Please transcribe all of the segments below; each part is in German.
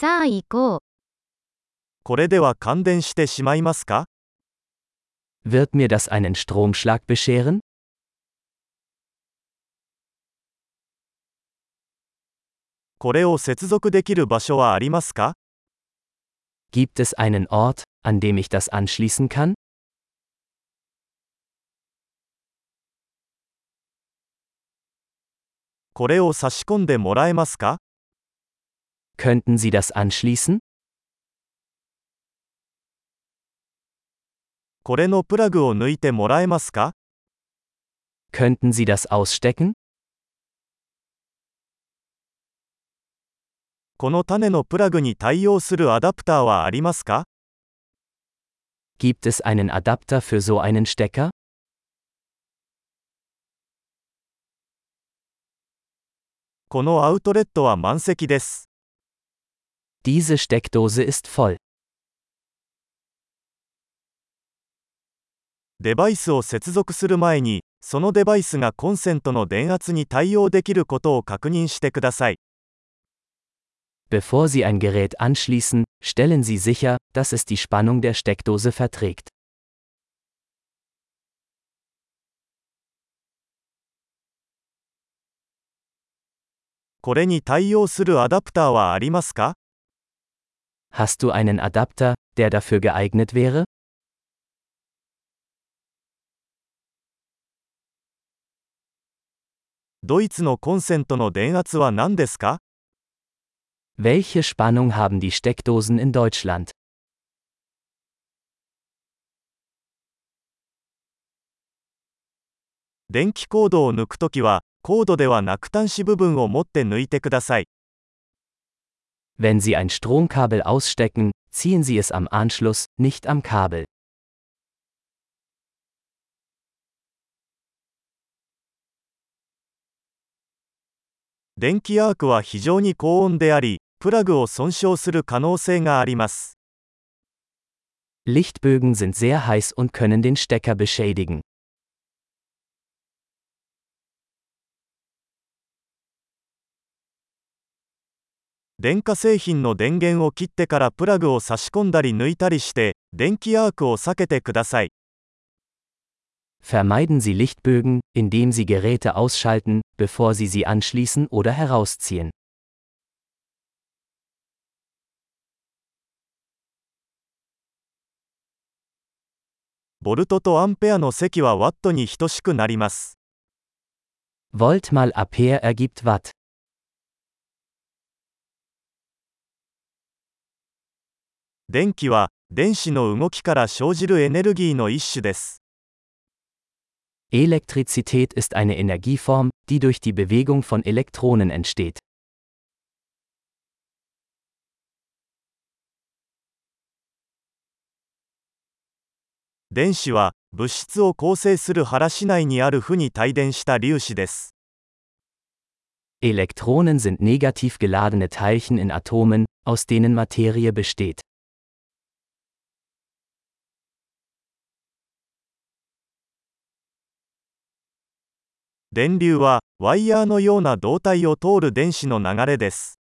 さあ行こう。これでは感電してしまいますか Wird mir das einen Stromschlag bescheren? これを接続できる場所はありますか Gibt es einen Ort, an dem ich das anschließen kann? これを差し込んでもらえますか Könnten Sie das anschließen? これのプラグを抜いてもらえますか Könnten Sie das ausstecken? この種のプラグに対応するアダプターはありますか Gibt es einen Adapter für so einen Stecker? このアウトレットは満席です。 Diese Steckdose ist voll. デバイスを接続する前に、そのデバイスがコンセントの電圧に対応できることを確認してください。Bevor Sie ein Gerät anschließen, stellen Sie sicher, dass es die Spannung der Steckdose verträgt. これに対応するアダプターはありますか Hast du einen Adapter, der dafür geeignet wäre? ドイツのコンセントの電圧は何ですか Welche Spannung haben die Steckdosen in Deutschland? 電気コードを抜くときは、コードではなく端子部分を持って抜いてください。 wenn Sie ein Stromkabel ausstecken, ziehen Sie es am Anschluss, nicht am Kabel. Lichtbögen sind sehr heiß und können den Stecker beschädigen. 電化製品の電源を切ってからプラグを差し込んだり抜いたりして、電気アークを避けてください。 Vermeiden Sie Lichtbögen, indem Sie Geräte ausschalten, bevor Sie sie anschließen oder herausziehen. ボルトとアンペアの積はワットに等しくなります。 Volt mal Ampere ergibt Watt. 電気は、電子の動きから生じるエネルギーの一種です。Elektrizität ist eine Energieform, die durch die Bewegung von Elektronen entsteht. 電子は、物質を構成する原子内にある負に帯電した粒子です。Elektronen sind negativ geladene Teilchen in Atomen, aus denen Materie besteht. 電流は、ワイヤーのような導体を通る電子の流れです。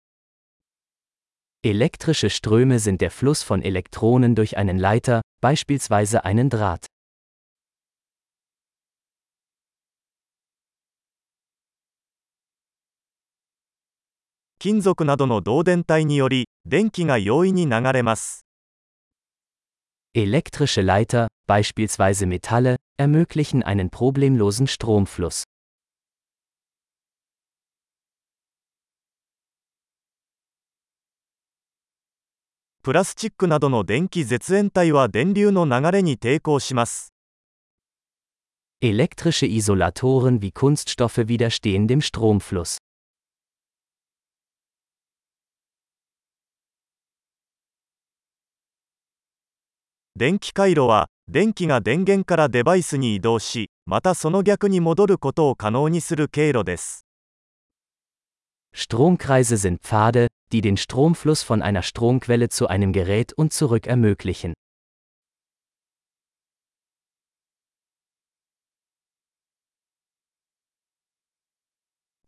Elektrische Ströme sind der Fluss von Elektronen durch einen Leiter, beispielsweise einen Draht. 金属などの導電体により、電気が容易に流れます。 Elektrische Leiter, beispielsweise Metalle, ermöglichen einen problemlosen Stromfluss. プラスチックなどの電気絶縁体は電流の流れに抵抗します。Elektrische Isolatoren wie Kunststoffe widerstehen dem Stromfluss. 電気回路は、電気が電源からデバイスに移動し、またその逆に戻ることを可能にする経路です。Stromkreise sind Pfade, die den Stromfluss von einer Stromquelle zu einem Gerät und zurück ermöglichen.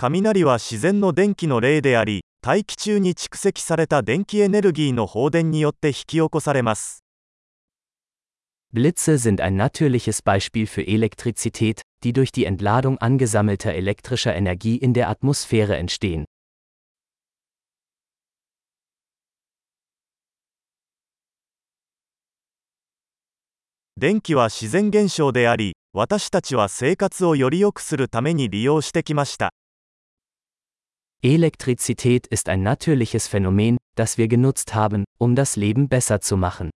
雷は自然の電気の例であり、大気中に蓄積された電気エネルギーの放電によって引き起こされます。 Blitze sind ein natürliches Beispiel für Elektrizität, die durch die Entladung angesammelter elektrischer Energie in der Atmosphäre entstehen. 電気は自然現象であり、私たちは生活をより良くするために利用してきました。Elektrizität ist ein natürliches Phänomen, das wir genutzt haben, um das Leben besser zu machen.